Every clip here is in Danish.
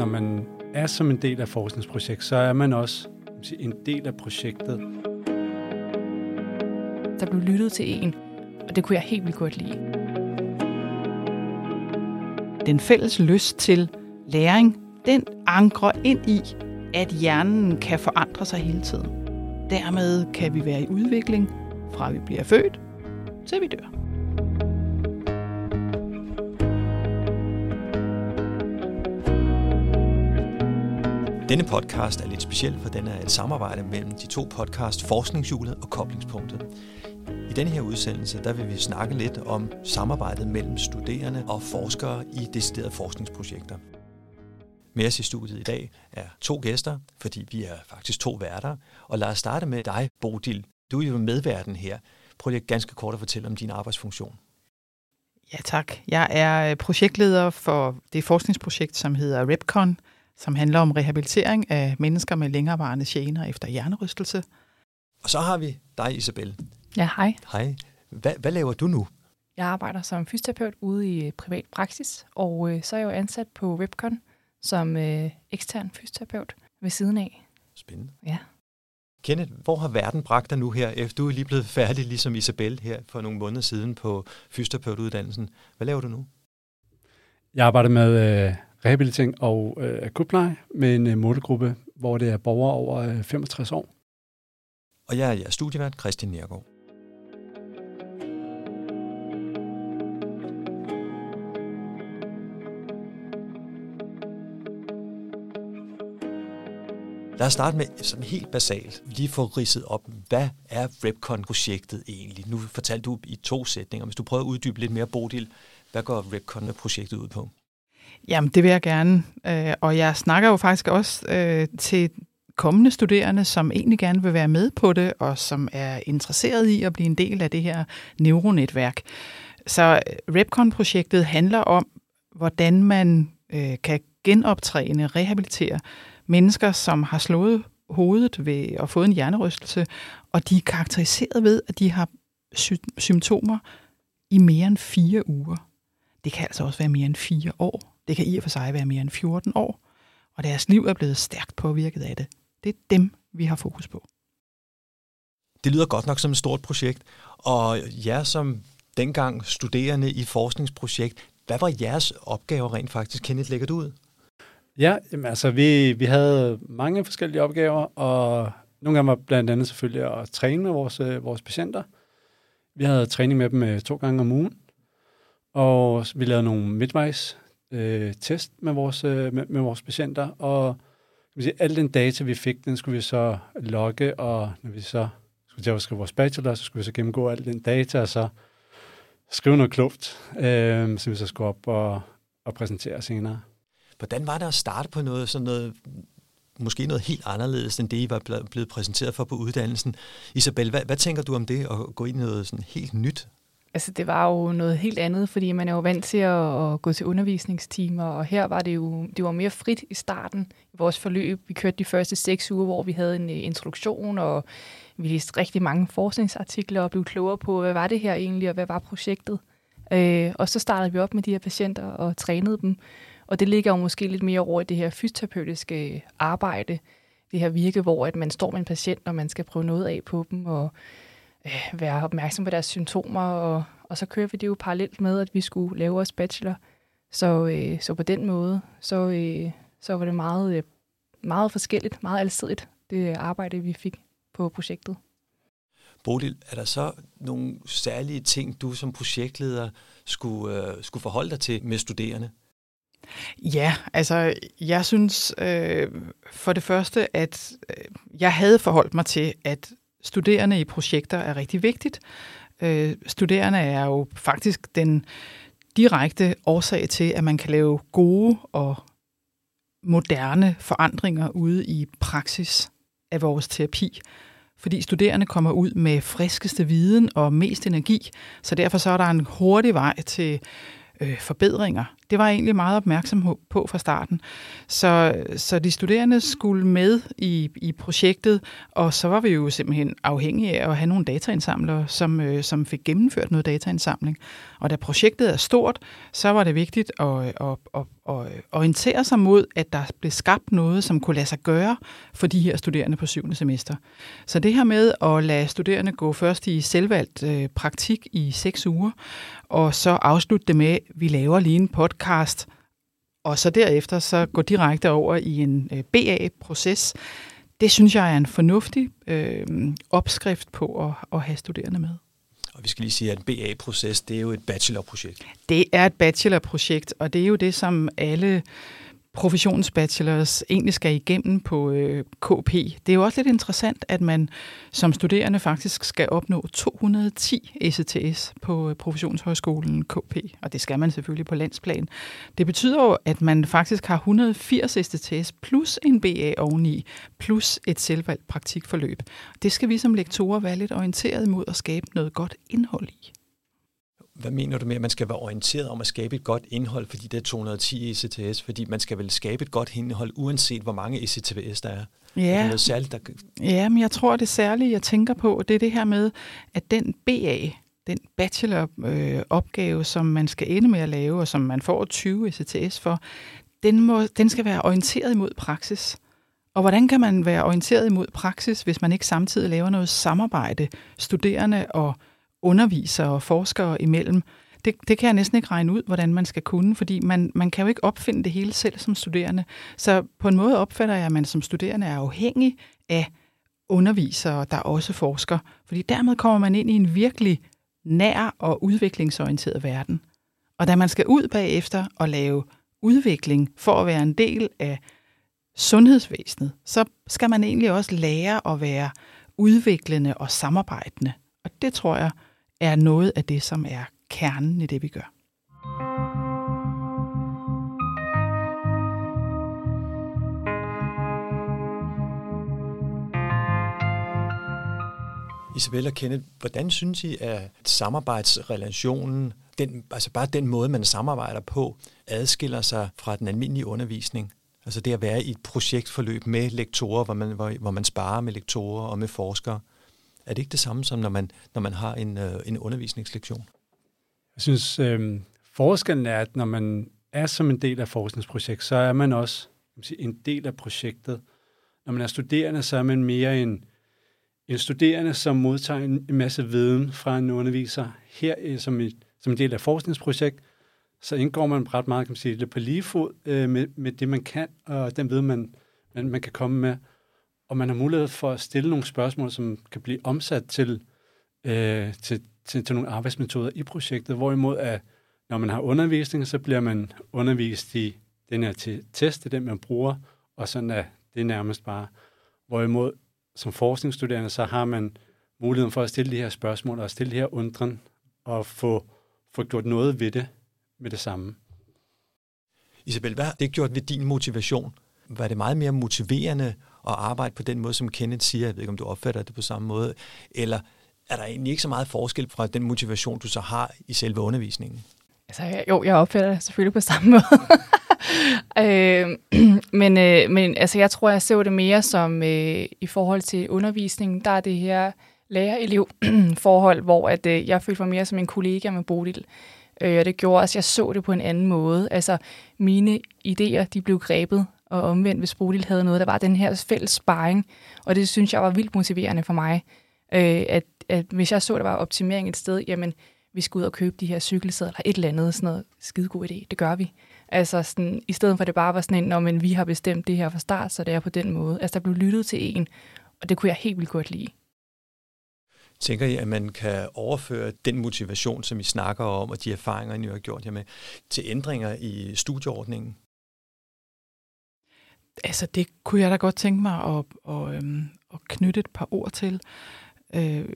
når man er som en del af forskningsprojekt, så er man også en del af projektet. Der blev lyttet til en, og det kunne jeg helt vildt godt lide. Den fælles lyst til læring, den ankrer ind i, at hjernen kan forandre sig hele tiden. Dermed kan vi være i udvikling, fra vi bliver født, til vi dør. Denne podcast er lidt speciel, for den er et samarbejde mellem de to podcast Forskningshjulet og Koblingspunktet. I denne her udsendelse der vil vi snakke lidt om samarbejdet mellem studerende og forskere i deciderede forskningsprojekter. Med os i studiet i dag er to gæster, fordi vi er faktisk to værter. Og lad os starte med dig, Bodil. Du er jo medverden her. Prøv lige ganske kort at fortælle om din arbejdsfunktion. Ja tak. Jeg er projektleder for det forskningsprojekt, som hedder REPCON, som handler om rehabilitering af mennesker med længerevarende gener efter hjernerystelse. Og så har vi dig, Isabel. Ja, hej. Hej. Hvad, hvad laver du nu? Jeg arbejder som fysioterapeut ude i privat praksis, og øh, så er jeg jo ansat på Webcon som øh, ekstern fysioterapeut ved siden af. Spændende. Ja. Kenneth, hvor har verden bragt dig nu her, efter du er lige blevet færdig, ligesom Isabel her for nogle måneder siden på fysioterapeutuddannelsen? Hvad laver du nu? Jeg arbejder med øh, rehabilitering og øh, akutpleje med en øh, målgruppe, hvor det er borgere over øh, 65 år. Og jeg er jeres studievært, Christian Nergård. Lad os starte med sådan helt basalt. Lige få ridset op, hvad er Repcon-projektet egentlig? Nu fortalte du i to sætninger. Hvis du prøver at uddybe lidt mere, Bodil, hvad går Repcon-projektet ud på? Jamen, det vil jeg gerne. Øh, og jeg snakker jo faktisk også øh, til kommende studerende, som egentlig gerne vil være med på det, og som er interesseret i at blive en del af det her neuronetværk. Så øh, Repcon-projektet handler om, hvordan man øh, kan genoptræne, rehabilitere mennesker, som har slået hovedet ved at få en hjernerystelse, og de er karakteriseret ved, at de har sy- symptomer i mere end fire uger. Det kan altså også være mere end fire år. Det kan i og for sig være mere end 14 år. Og deres liv er blevet stærkt påvirket af det. Det er dem, vi har fokus på. Det lyder godt nok som et stort projekt. Og jer som dengang studerende i forskningsprojekt, hvad var jeres opgaver rent faktisk? Kenneth, lægger du ud? Ja, jamen, altså vi, vi havde mange forskellige opgaver, og nogle af dem var blandt andet selvfølgelig at træne med vores, øh, vores patienter. Vi havde træning med dem øh, to gange om ugen, og vi lavede nogle midtvejs øh, test med vores, øh, med, med vores patienter, og kan sige, al den data, vi fik, den skulle vi så logge, og når vi så skulle til at skrive vores bachelor, så skulle vi så gennemgå al den data, og så skrive noget klogt, øh, som vi så skulle op og, og præsentere senere. Hvordan var det at starte på noget, sådan noget, måske noget helt anderledes, end det, I var blevet præsenteret for på uddannelsen? Isabel, hvad, hvad tænker du om det, at gå ind i noget sådan helt nyt? Altså, det var jo noget helt andet, fordi man er jo vant til at, at gå til undervisningstimer, og her var det jo det var mere frit i starten i vores forløb. Vi kørte de første seks uger, hvor vi havde en øh, introduktion, og vi læste rigtig mange forskningsartikler og blev klogere på, hvad var det her egentlig, og hvad var projektet. Øh, og så startede vi op med de her patienter og trænede dem. Og det ligger jo måske lidt mere over i det her fysioterapeutiske arbejde, det her virke, hvor at man står med en patient, og man skal prøve noget af på dem, og øh, være opmærksom på deres symptomer, og, og så kører vi det jo parallelt med, at vi skulle lave vores bachelor. Så, øh, så på den måde, så, øh, så var det meget, øh, meget forskelligt, meget alsidigt, det arbejde, vi fik på projektet. Bodil, er der så nogle særlige ting, du som projektleder skulle, øh, skulle forholde dig til med studerende? Ja, altså jeg synes øh, for det første, at øh, jeg havde forholdt mig til, at studerende i projekter er rigtig vigtigt. Øh, studerende er jo faktisk den direkte årsag til, at man kan lave gode og moderne forandringer ude i praksis af vores terapi. Fordi studerende kommer ud med friskeste viden og mest energi, så derfor så er der en hurtig vej til øh, forbedringer det var jeg egentlig meget opmærksom på fra starten. Så, så de studerende skulle med i, i projektet, og så var vi jo simpelthen afhængige af at have nogle dataindsamlere, som, øh, som fik gennemført noget dataindsamling. Og da projektet er stort, så var det vigtigt at, at, at, at orientere sig mod, at der blev skabt noget, som kunne lade sig gøre for de her studerende på syvende semester. Så det her med at lade studerende gå først i selvvalgt øh, praktik i seks uger, og så afslutte det med, at vi laver lige en podcast, og så derefter så gå direkte over i en øh, BA-proces. Det synes jeg er en fornuftig øh, opskrift på at, at have studerende med. Og vi skal lige sige, at en BA-proces, det er jo et bachelorprojekt. Det er et bachelorprojekt, og det er jo det, som alle professionsbachelors egentlig skal igennem på øh, KP. Det er jo også lidt interessant, at man som studerende faktisk skal opnå 210 ECTS på øh, professionshøjskolen KP, og det skal man selvfølgelig på landsplan. Det betyder jo, at man faktisk har 180 ECTS plus en BA oveni, plus et selvvalgt praktikforløb. Det skal vi som lektorer være lidt orienteret imod at skabe noget godt indhold i. Hvad mener du med, at man skal være orienteret om at skabe et godt indhold for de der 210 ECTS? Fordi man skal vel skabe et godt indhold, uanset hvor mange ECTS der er. Ja, er noget særligt, der... ja men jeg tror, det særlige, jeg tænker på, det er det her med, at den BA, den bacheloropgave, øh, som man skal ende med at lave, og som man får 20 ECTS for, den, må, den skal være orienteret imod praksis. Og hvordan kan man være orienteret imod praksis, hvis man ikke samtidig laver noget samarbejde, studerende og undervisere og forskere imellem, det, det kan jeg næsten ikke regne ud, hvordan man skal kunne, fordi man, man kan jo ikke opfinde det hele selv som studerende. Så på en måde opfatter jeg, at man som studerende er afhængig af undervisere, der også forsker, fordi dermed kommer man ind i en virkelig nær og udviklingsorienteret verden. Og da man skal ud bagefter og lave udvikling for at være en del af sundhedsvæsenet, så skal man egentlig også lære at være udviklende og samarbejdende. Og det tror jeg er noget af det, som er kernen i det, vi gør. Isabella og Kenneth, hvordan synes I, at samarbejdsrelationen, den, altså bare den måde, man samarbejder på, adskiller sig fra den almindelige undervisning? Altså det at være i et projektforløb med lektorer, hvor man, hvor, hvor man sparer med lektorer og med forskere. Er det ikke det samme som, når man, når man har en, øh, en undervisningslektion? Jeg synes, øh, forskellen er, at når man er som en del af forskningsprojekt, så er man også sige, en del af projektet. Når man er studerende, så er man mere en, en studerende, som modtager en, en masse viden fra en underviser. Her øh, som, et, som en del af forskningsprojekt, så indgår man ret meget kan man sige, lidt på lige fod øh, med, med det, man kan, og den viden, man, man, man kan komme med og man har mulighed for at stille nogle spørgsmål, som kan blive omsat til, øh, til, til, til nogle arbejdsmetoder i projektet, hvorimod at når man har undervisning, så bliver man undervist i den her test, det den, man bruger, og sådan er det nærmest bare. Hvorimod som forskningsstuderende, så har man muligheden for at stille de her spørgsmål og stille de her undren og få, få gjort noget ved det med det samme. Isabel, hvad har det gjort ved din motivation? Var det meget mere motiverende at arbejde på den måde, som Kenneth siger. Jeg ved ikke, om du opfatter det på samme måde. Eller er der egentlig ikke så meget forskel fra den motivation, du så har i selve undervisningen? Altså, jo, jeg opfatter det selvfølgelig på samme måde. øh, men, øh, men altså, jeg tror, jeg ser det mere som øh, i forhold til undervisningen, der er det her lærer-elev-forhold, hvor at, øh, jeg følte mig mere som en kollega med Bodil. Øh, og det gjorde også, at jeg så det på en anden måde. Altså, mine idéer, de blev grebet og omvendt, hvis Bodil havde noget, der var den her fælles sparring, og det synes jeg var vildt motiverende for mig, øh, at, at hvis jeg så, der var optimering et sted, jamen, vi skal ud og købe de her cykelsæder, eller et eller andet, sådan noget skidegod idé, det gør vi. Altså sådan, i stedet for at det bare var sådan en, når men vi har bestemt det her fra start, så det er på den måde. Altså der blev lyttet til en, og det kunne jeg helt vildt godt lide. Tænker I, at man kan overføre den motivation, som I snakker om, og de erfaringer, I har gjort jer med, til ændringer i studieordningen? Altså, det kunne jeg da godt tænke mig at, at, øhm, at knytte et par ord til. Øh,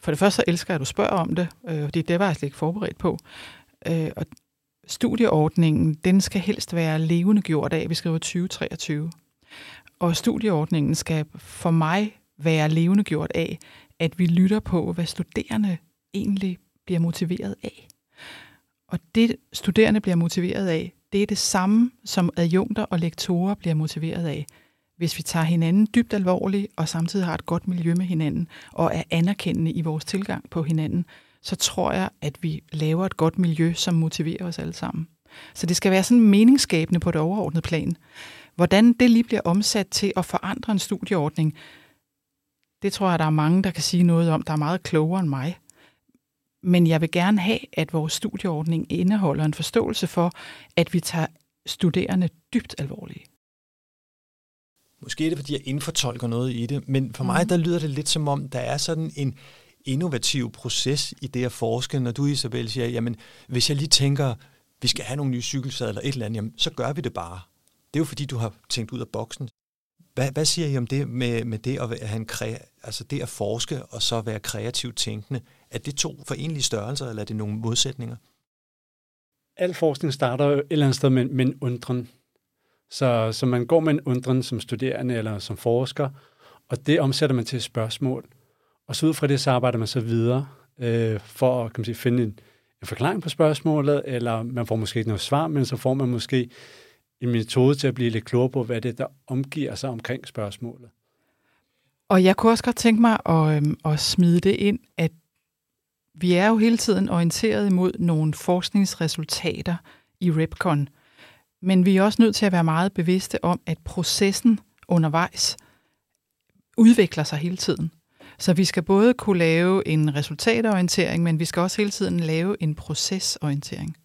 for det første så elsker jeg, at du spørger om det, øh, fordi det var jeg slet ikke forberedt på. Øh, og studieordningen, den skal helst være levende gjort af, vi skriver 2023. Og studieordningen skal for mig være levende gjort af, at vi lytter på, hvad studerende egentlig bliver motiveret af. Og det studerende bliver motiveret af, det er det samme, som adjunkter og lektorer bliver motiveret af. Hvis vi tager hinanden dybt alvorligt, og samtidig har et godt miljø med hinanden, og er anerkendende i vores tilgang på hinanden, så tror jeg, at vi laver et godt miljø, som motiverer os alle sammen. Så det skal være sådan meningsskabende på det overordnede plan. Hvordan det lige bliver omsat til at forandre en studieordning, det tror jeg, der er mange, der kan sige noget om, der er meget klogere end mig. Men jeg vil gerne have, at vores studieordning indeholder en forståelse for, at vi tager studerende dybt alvorligt. Måske er det, fordi jeg indfortolker noget i det, men for mig, mhm. der lyder det lidt som om, der er sådan en innovativ proces i det at forske, når du, Isabel, siger, jamen, hvis jeg lige tænker, vi skal have nogle nye cykelsadler, et eller andet, jamen, så gør vi det bare. Det er jo fordi, du har tænkt ud af boksen. Hvad, hvad siger I om det med, med det at have en kre, altså det at forske og så være kreativt tænkende? Er det to forenlige størrelser, eller er det nogle modsætninger? Al forskning starter jo et eller andet sted med, med en undren. Så, så man går med en undren som studerende eller som forsker, og det omsætter man til et spørgsmål. Og så ud fra det, så arbejder man så videre øh, for at kan man sige, finde en, en forklaring på spørgsmålet, eller man får måske ikke noget svar, men så får man måske en metode til at blive lidt klogere på, hvad det er, der omgiver sig omkring spørgsmålet. Og jeg kunne også godt tænke mig at, øhm, at smide det ind, at vi er jo hele tiden orienteret imod nogle forskningsresultater i REPCON, men vi er også nødt til at være meget bevidste om, at processen undervejs udvikler sig hele tiden. Så vi skal både kunne lave en resultatorientering, men vi skal også hele tiden lave en procesorientering.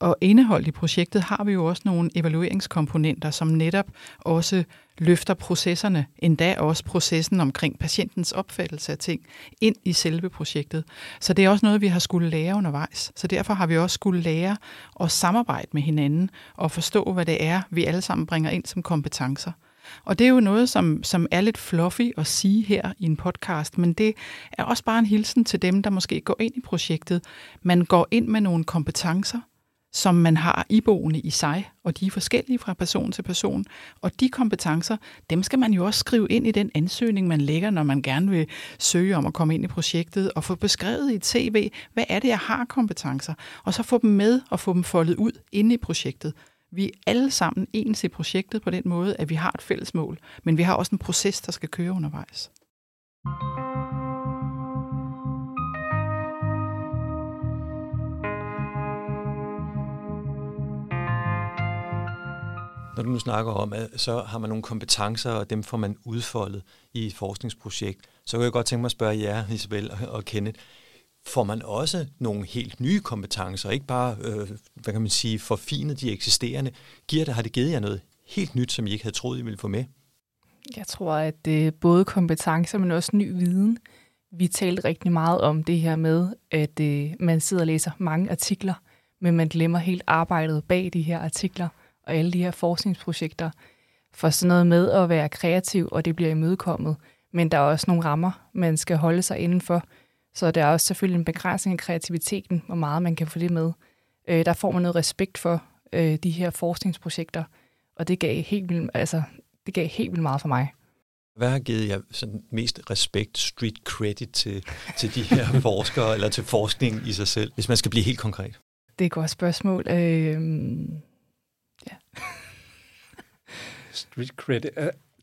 Og indeholdt i projektet har vi jo også nogle evalueringskomponenter, som netop også løfter processerne, endda også processen omkring patientens opfattelse af ting, ind i selve projektet. Så det er også noget, vi har skulle lære undervejs. Så derfor har vi også skulle lære at samarbejde med hinanden og forstå, hvad det er, vi alle sammen bringer ind som kompetencer. Og det er jo noget, som, som er lidt fluffy at sige her i en podcast, men det er også bare en hilsen til dem, der måske går ind i projektet. Man går ind med nogle kompetencer, som man har iboende i sig, og de er forskellige fra person til person. Og de kompetencer, dem skal man jo også skrive ind i den ansøgning, man lægger, når man gerne vil søge om at komme ind i projektet, og få beskrevet i et CV, hvad er det, jeg har kompetencer, og så få dem med og få dem foldet ud inde i projektet. Vi er alle sammen ens i projektet på den måde, at vi har et fælles mål, men vi har også en proces, der skal køre undervejs. Når du nu snakker om, at så har man nogle kompetencer, og dem får man udfoldet i et forskningsprojekt, så kan jeg godt tænke mig at spørge jer, Isabel og Kenneth, får man også nogle helt nye kompetencer, ikke bare, øh, hvad kan man sige, forfinet de eksisterende. Giver det, har det givet jer noget helt nyt, som I ikke havde troet, I ville få med? Jeg tror, at det er både kompetencer, men også ny viden. Vi talte rigtig meget om det her med, at øh, man sidder og læser mange artikler, men man glemmer helt arbejdet bag de her artikler og alle de her forskningsprojekter. For sådan noget med at være kreativ, og det bliver imødekommet. Men der er også nogle rammer, man skal holde sig indenfor. Så der er også selvfølgelig en begrænsning af kreativiteten, hvor meget man kan få det med. Øh, der får man noget respekt for øh, de her forskningsprojekter, og det gav helt vildt, altså, det gav helt vildt meget for mig. Hvad har givet jer sådan mest respekt, street credit til, til de her forskere, eller til forskningen i sig selv, hvis man skal blive helt konkret? Det er et godt spørgsmål. Øh, ja. street credit.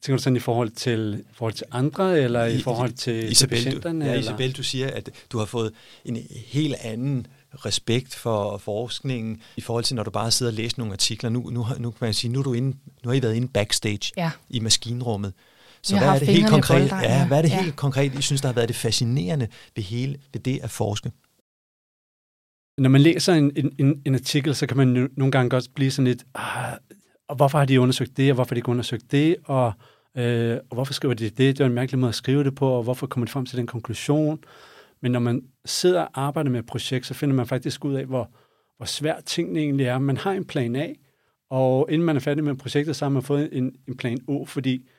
Tænker du sådan i forhold til, i forhold til andre, eller i, i forhold til, Isabel, til patienterne? Du, ja, eller? Isabel, du siger, at du har fået en helt anden respekt for forskningen i forhold til, når du bare sidder og læser nogle artikler. Nu, nu, nu kan man sige, nu, er du inde, nu har I været inde backstage ja. i maskinrummet. Så hvad er det helt konkret? Ja, hvad er det ja. helt konkret, I synes, der har været det fascinerende ved hele ved det at forske? Når man læser en, en, en artikel, så kan man nogle gange godt blive sådan lidt, ah, og hvorfor har de undersøgt det, og hvorfor har de ikke undersøgt det, og Øh, og hvorfor skriver de det? Det er en mærkelig måde at skrive det på, og hvorfor kommer de frem til den konklusion? Men når man sidder og arbejder med et projekt, så finder man faktisk ud af, hvor, hvor svært tingene egentlig er. Man har en plan A, og inden man er færdig med projektet, så har man fået en, en plan O, fordi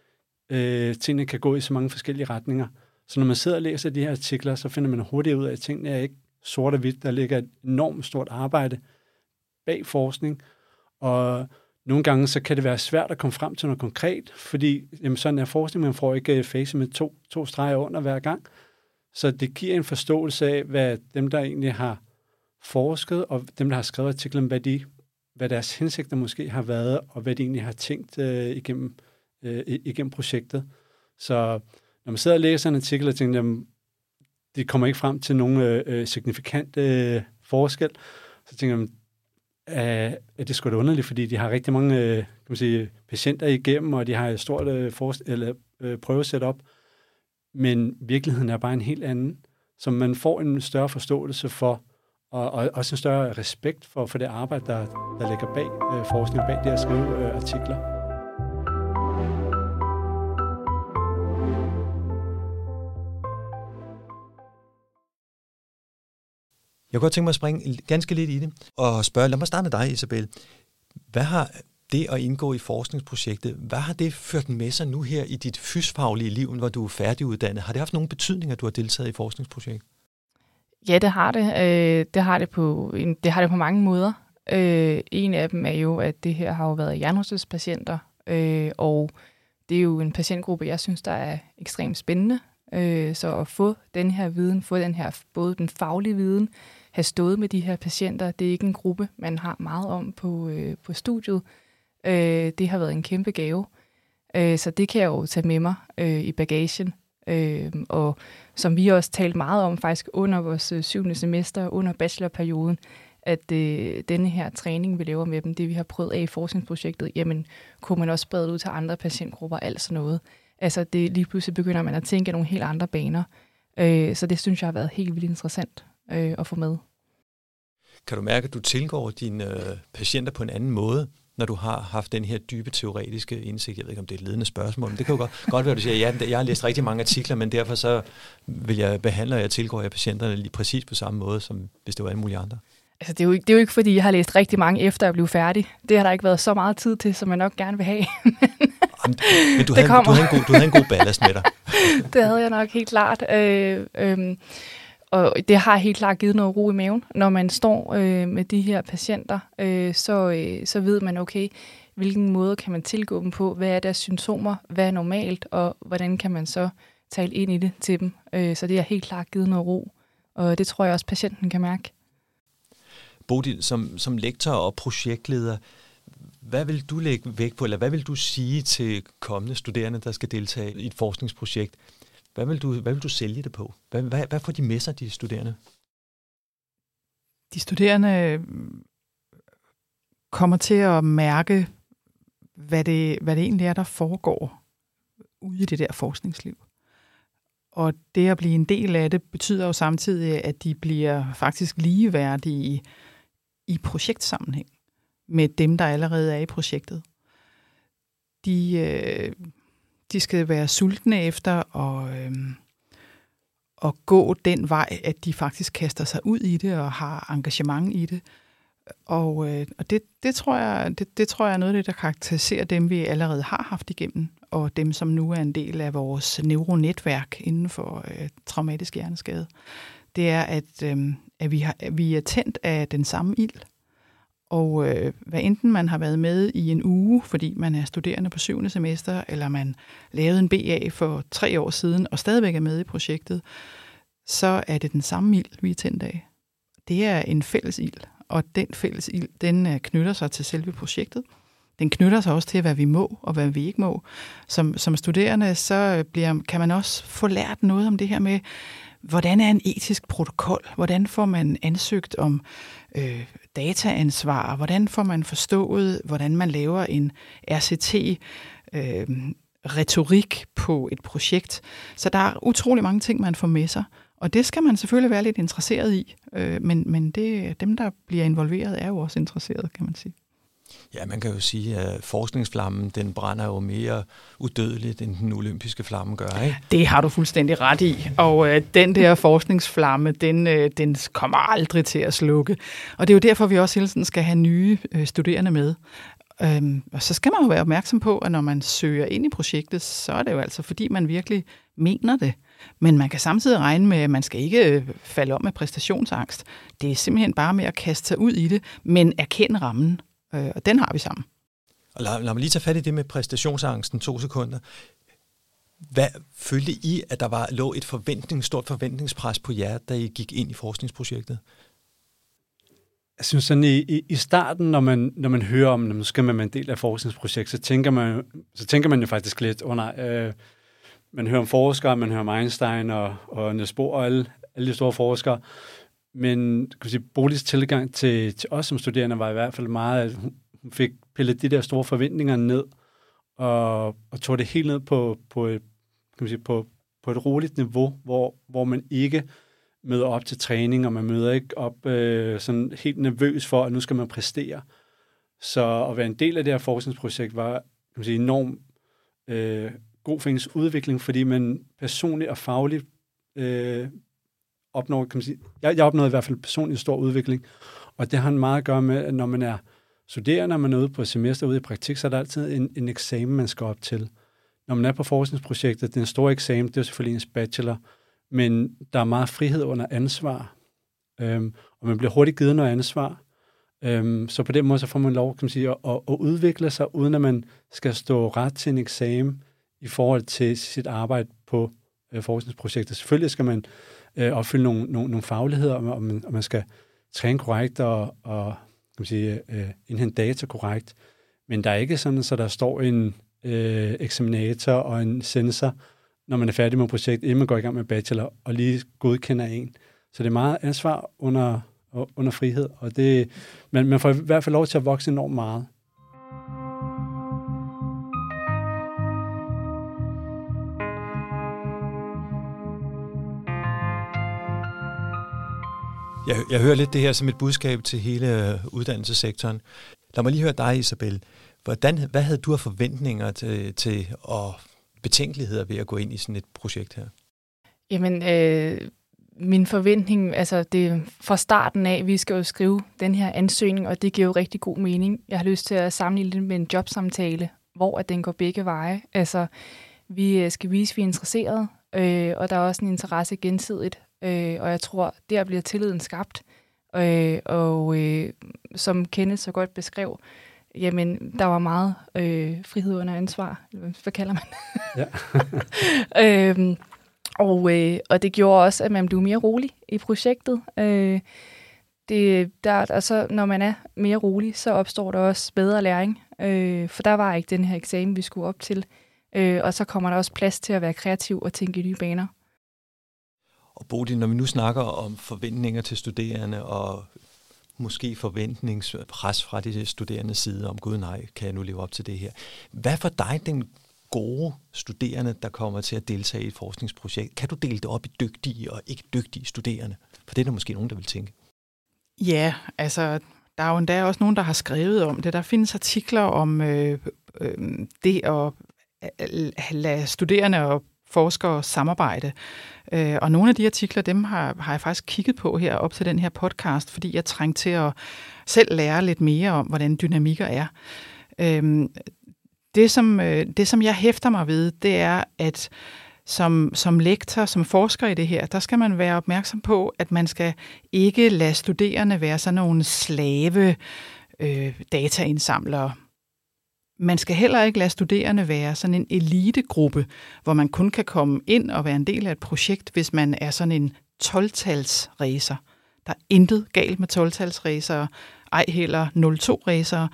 øh, tingene kan gå i så mange forskellige retninger. Så når man sidder og læser de her artikler, så finder man hurtigt ud af, at tingene er ikke sort og hvidt. Der ligger et enormt stort arbejde bag forskning, og nogle gange så kan det være svært at komme frem til noget konkret, fordi jamen, sådan er forskning, man får ikke øh, face med to, to streger under hver gang. Så det giver en forståelse af, hvad dem, der egentlig har forsket, og dem, der har skrevet artiklen, hvad de hvad deres hensigter måske har været, og hvad de egentlig har tænkt øh, igennem, øh, igennem projektet. Så når man sidder og læser en artikel og tænker, jamen, de kommer ikke frem til nogen øh, øh signifikant øh, forskel, så tænker jeg, at, at det skulle da underligt, fordi de har rigtig mange øh, kan man sige, patienter igennem, og de har et stort øh, for, eller, øh, prøvesæt op. Men virkeligheden er bare en helt anden, så man får en større forståelse for, og, og også en større respekt for, for det arbejde, der, der ligger bag øh, forskning, bag det at skrive øh, artikler. Jeg kunne godt tænke mig at springe ganske lidt i det og spørge, lad mig starte med dig, Isabel. Hvad har det at indgå i forskningsprojektet, hvad har det ført med sig nu her i dit fysfaglige liv, hvor du er færdiguddannet? Har det haft nogen betydning, at du har deltaget i forskningsprojektet? Ja, det har det. Øh, det, har det, på, det har det på mange måder. Øh, en af dem er jo, at det her har jo været jernhostespatienter, øh, og det er jo en patientgruppe, jeg synes, der er ekstremt spændende. Øh, så at få den her viden, få den her både den faglige viden, have stået med de her patienter, det er ikke en gruppe, man har meget om på, øh, på studiet. Øh, det har været en kæmpe gave. Øh, så det kan jeg jo tage med mig øh, i bagagen. Øh, og som vi også talt meget om faktisk under vores øh, syvende semester, under bachelorperioden, at øh, denne her træning, vi laver med dem, det vi har prøvet af i forskningsprojektet, jamen kunne man også sprede ud til andre patientgrupper, altså noget. Altså det, lige pludselig begynder man at tænke i nogle helt andre baner. Øh, så det synes jeg har været helt vildt interessant øh, at få med. Kan du mærke, at du tilgår dine øh, patienter på en anden måde, når du har haft den her dybe teoretiske indsigt? Jeg ved ikke, om det er et ledende spørgsmål, men det kan jo godt, godt være, at du siger, ja, jeg har læst rigtig mange artikler, men derfor så vil jeg behandle, og jeg tilgår jeg patienterne lige præcis på samme måde, som hvis det var alle mulige andre. Altså, det, er jo ikke, det er jo ikke, fordi jeg har læst rigtig mange efter jeg blev færdig. Det har der ikke været så meget tid til, som jeg nok gerne vil have. men du, havde, du, havde en god, du havde en god ballast med dig. det havde jeg nok helt klart. Øh, øh, og det har helt klart givet noget ro i maven. Når man står øh, med de her patienter, øh, så, øh, så ved man, okay, hvilken måde kan man tilgå dem på, hvad er deres symptomer, hvad er normalt, og hvordan kan man så tale ind i det til dem. Øh, så det har helt klart givet noget ro, og det tror jeg også, patienten kan mærke. Bodil, som, som lektor og projektleder, hvad vil du lægge vægt på, eller hvad vil du sige til kommende studerende, der skal deltage i et forskningsprojekt? Hvad vil du, hvad vil du sælge det på? Hvad, hvad, hvad får de med sig, de studerende? De studerende øh, kommer til at mærke, hvad det, hvad det egentlig er, der foregår ude i det der forskningsliv. Og det at blive en del af det betyder jo samtidig, at de bliver faktisk ligeværdige i, projektsammenhæng med dem, der allerede er i projektet. De, øh, de skal være sultne efter at, øh, at gå den vej, at de faktisk kaster sig ud i det og har engagement i det. Og, øh, og det, det, tror jeg, det, det tror jeg er noget af det, der karakteriserer dem, vi allerede har haft igennem, og dem, som nu er en del af vores neuronetværk inden for øh, traumatisk hjerneskade. Det er, at, øh, at, vi, har, at vi er tændt af den samme ild, og øh, hvad enten man har været med i en uge, fordi man er studerende på syvende semester, eller man lavede en BA for tre år siden og stadigvæk er med i projektet, så er det den samme ild, vi er tændt af. Det er en fælles ild, og den fælles ild, den øh, knytter sig til selve projektet. Den knytter sig også til, hvad vi må og hvad vi ikke må. Som, som studerende, så øh, bliver, kan man også få lært noget om det her med, hvordan er en etisk protokol? Hvordan får man ansøgt om øh, dataansvar? Hvordan får man forstået, hvordan man laver en RCT? Øh, retorik på et projekt. Så der er utrolig mange ting, man får med sig. Og det skal man selvfølgelig være lidt interesseret i. Øh, men men det, dem, der bliver involveret, er jo også interesseret, kan man sige. Ja, man kan jo sige, at forskningsflammen, den brænder jo mere udødeligt, end den olympiske flamme gør, ikke? Det har du fuldstændig ret i. Og øh, den der forskningsflamme, den, øh, den kommer aldrig til at slukke. Og det er jo derfor, vi også hele tiden skal have nye øh, studerende med. Øhm, og så skal man jo være opmærksom på, at når man søger ind i projektet, så er det jo altså, fordi man virkelig mener det. Men man kan samtidig regne med, at man skal ikke øh, falde om med præstationsangst. Det er simpelthen bare med at kaste sig ud i det, men erkende rammen. Øh, og den har vi sammen. Og lad, lad mig lige tage fat i det med præstationsangsten to sekunder. Hvad følte I, at der var lå et forventning, stort forventningspres på jer, da I gik ind i forskningsprojektet? jeg synes sådan i, i, i starten, når man, når man hører om, at nu skal man være en del af forskningsprojekt, så tænker man, så tænker man jo faktisk lidt, åh oh, nej, øh, man hører om forskere, man hører om Einstein og, og Niels Bohr og alle, alle de store forskere, men kan sige, Bolis tilgang til, til os som studerende var i hvert fald meget, at hun fik pillet de der store forventninger ned, og, og tog det helt ned på, på, et, kan man sige, på, på et roligt niveau, hvor, hvor man ikke møder op til træning, og man møder ikke op øh, sådan helt nervøs for, at nu skal man præstere. Så at være en del af det her forskningsprojekt var kan man sige, enormt øh, god for ens udvikling, fordi man personligt og fagligt øh, opnår, kan man sige, jeg, jeg opnåede i hvert fald personligt stor udvikling, og det har en meget at gøre med, at når man er studerende, når man er ude på semester, ude i praktik, så er der altid en, en eksamen, man skal op til. Når man er på forskningsprojektet, den store eksamen, det er selvfølgelig ens bachelor, men der er meget frihed under ansvar, øhm, og man bliver hurtigt givet noget ansvar. Øhm, så på den måde så får man lov kan man sige, at, at, at udvikle sig, uden at man skal stå ret til en eksamen i forhold til sit arbejde på øh, forskningsprojektet. Selvfølgelig skal man øh, opfylde nogle, nogle, nogle fagligheder, og man, og man skal træne korrekt og, og kan man sige, øh, indhente data korrekt. Men der er ikke sådan, så der står en øh, eksaminator og en sensor, når man er færdig med projekt, inden man går i gang med bachelor, og lige godkender en. Så det er meget ansvar under, under frihed, og det, man, man får i hvert fald lov til at vokse enormt meget. Jeg, jeg hører lidt det her som et budskab til hele øh, uddannelsessektoren. Lad mig lige høre dig, Isabel. Hvordan, hvad havde du af forventninger til, til og betænkeligheder ved at gå ind i sådan et projekt her? Jamen, øh, min forventning, altså det fra starten af, vi skal jo skrive den her ansøgning, og det giver jo rigtig god mening. Jeg har lyst til at sammenligne det med en jobsamtale, hvor at den går begge veje. Altså, vi øh, skal vise, at vi er interesserede, øh, og der er også en interesse gensidigt, øh, og jeg tror, der bliver tilliden skabt. Øh, og øh, som Kenneth så godt beskrev, jamen, der var meget øh, frihed under ansvar. Hvad kalder man ja. øhm, og, øh, og det gjorde også, at man blev mere rolig i projektet. Øh, det, der, altså, når man er mere rolig, så opstår der også bedre læring. Øh, for der var ikke den her eksamen, vi skulle op til. Øh, og så kommer der også plads til at være kreativ og tænke i nye baner. Og Bodil, når vi nu snakker om forventninger til studerende og måske forventningspres fra de studerende side om, gud nej, kan jeg nu leve op til det her. Hvad for dig den gode studerende, der kommer til at deltage i et forskningsprojekt? Kan du dele det op i dygtige og ikke dygtige studerende? For det er der måske nogen, der vil tænke. Ja, altså der er jo endda også nogen, der har skrevet om det. Der findes artikler om øh, øh, det at øh, lade studerende og forskere samarbejde. Øh, og nogle af de artikler, dem har, har jeg faktisk kigget på her op til den her podcast, fordi jeg trængte til at selv lære lidt mere om, hvordan dynamikker er. Øh, det, som, øh, det, som jeg hæfter mig ved, det er, at som, som lektor, som forsker i det her, der skal man være opmærksom på, at man skal ikke lade studerende være sådan nogle slave øh, dataindsamlere, man skal heller ikke lade studerende være sådan en elitegruppe, hvor man kun kan komme ind og være en del af et projekt, hvis man er sådan en 12-talsræser. Der er intet galt med 12-talsræsere, ej heller 02-ræsere.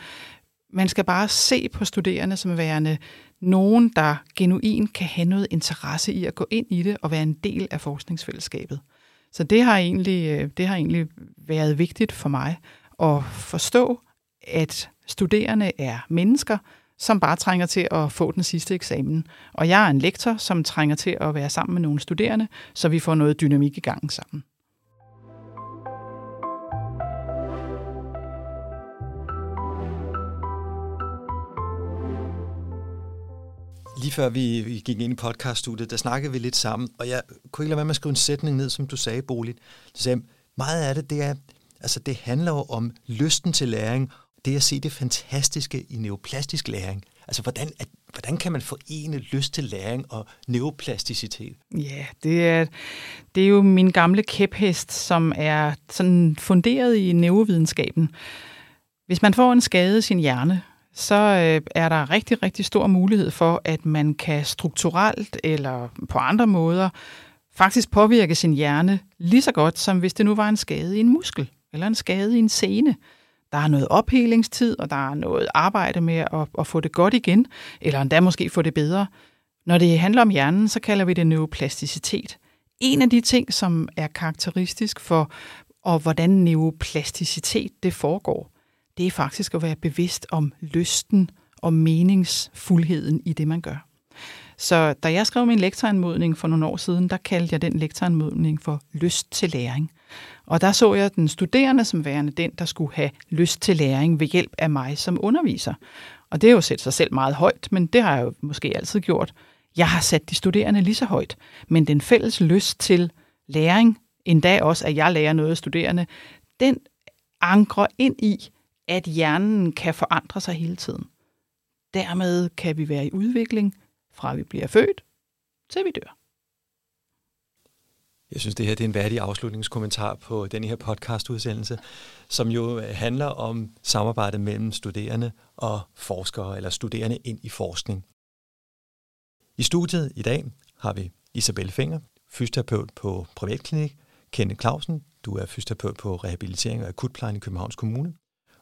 Man skal bare se på studerende som værende nogen, der genuin kan have noget interesse i at gå ind i det og være en del af forskningsfællesskabet. Så det har egentlig, øh, det har egentlig været vigtigt for mig at forstå, at studerende er mennesker, som bare trænger til at få den sidste eksamen. Og jeg er en lektor, som trænger til at være sammen med nogle studerende, så vi får noget dynamik i gang sammen. Lige før vi, vi gik ind i podcaststudiet, der snakkede vi lidt sammen, og jeg kunne ikke lade være med at skrive en sætning ned, som du sagde, Boligt. Du sagde, meget af det, det er, altså det handler jo om lysten til læring, det at se det fantastiske i neoplastisk læring. Altså, hvordan, at, hvordan kan man forene lyst til læring og neoplasticitet? Ja, det er, det er jo min gamle kæphest, som er sådan funderet i neurovidenskaben. Hvis man får en skade i sin hjerne, så øh, er der rigtig, rigtig stor mulighed for, at man kan strukturelt eller på andre måder faktisk påvirke sin hjerne lige så godt, som hvis det nu var en skade i en muskel eller en skade i en sene. Der er noget ophelingstid, og der er noget arbejde med at, at få det godt igen, eller endda måske få det bedre. Når det handler om hjernen, så kalder vi det neuroplasticitet. En af de ting, som er karakteristisk for, og hvordan neuroplasticitet det foregår, det er faktisk at være bevidst om lysten og meningsfuldheden i det, man gør. Så da jeg skrev min lektoranmodning for nogle år siden, der kaldte jeg den lektoranmodning for lyst til læring. Og der så jeg den studerende som værende den, der skulle have lyst til læring ved hjælp af mig som underviser. Og det er jo at sig selv meget højt, men det har jeg jo måske altid gjort. Jeg har sat de studerende lige så højt, men den fælles lyst til læring, endda også at jeg lærer noget af studerende, den ankrer ind i, at hjernen kan forandre sig hele tiden. Dermed kan vi være i udvikling, fra vi bliver født, til vi dør. Jeg synes, det her det er en værdig afslutningskommentar på den her podcastudsendelse, som jo øh, handler om samarbejdet mellem studerende og forskere, eller studerende ind i forskning. I studiet i dag har vi Isabel Finger, fysioterapeut på privatklinik, Kenneth Clausen, du er fysioterapeut på rehabilitering og akutplejen i Københavns Kommune,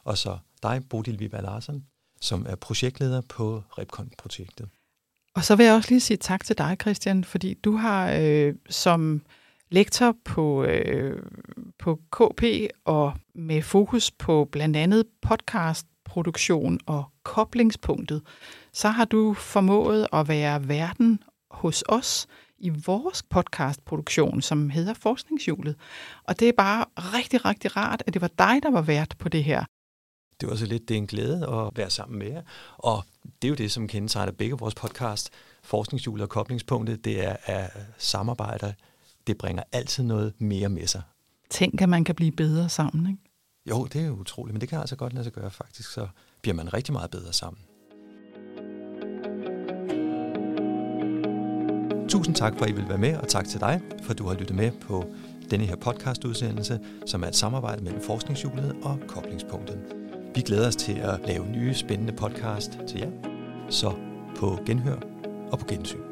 og så dig, Bodil Viberg Larsen, som er projektleder på Repcon-projektet. Og så vil jeg også lige sige tak til dig, Christian, fordi du har øh, som lektor på, øh, på KP og med fokus på blandt andet podcastproduktion og koblingspunktet, så har du formået at være verden hos os i vores podcastproduktion, som hedder Forskningshjulet. Og det er bare rigtig, rigtig rart, at det var dig, der var vært på det her. Det var så lidt, det er en glæde at være sammen med jer. Og det er jo det, som kendetegner begge vores podcast, Forskningshjulet og Koblingspunktet, det er, er samarbejder. Det bringer altid noget mere med sig. Tænk, at man kan blive bedre sammen, ikke? Jo, det er utroligt, men det kan altså godt lade sig gøre faktisk, så bliver man rigtig meget bedre sammen. Tusind tak for, at I vil være med, og tak til dig, for du har lyttet med på denne her podcastudsendelse, som er et samarbejde mellem Forskningshjulet og Koblingspunktet. Vi glæder os til at lave nye spændende podcast til jer, så på genhør og på gensyn.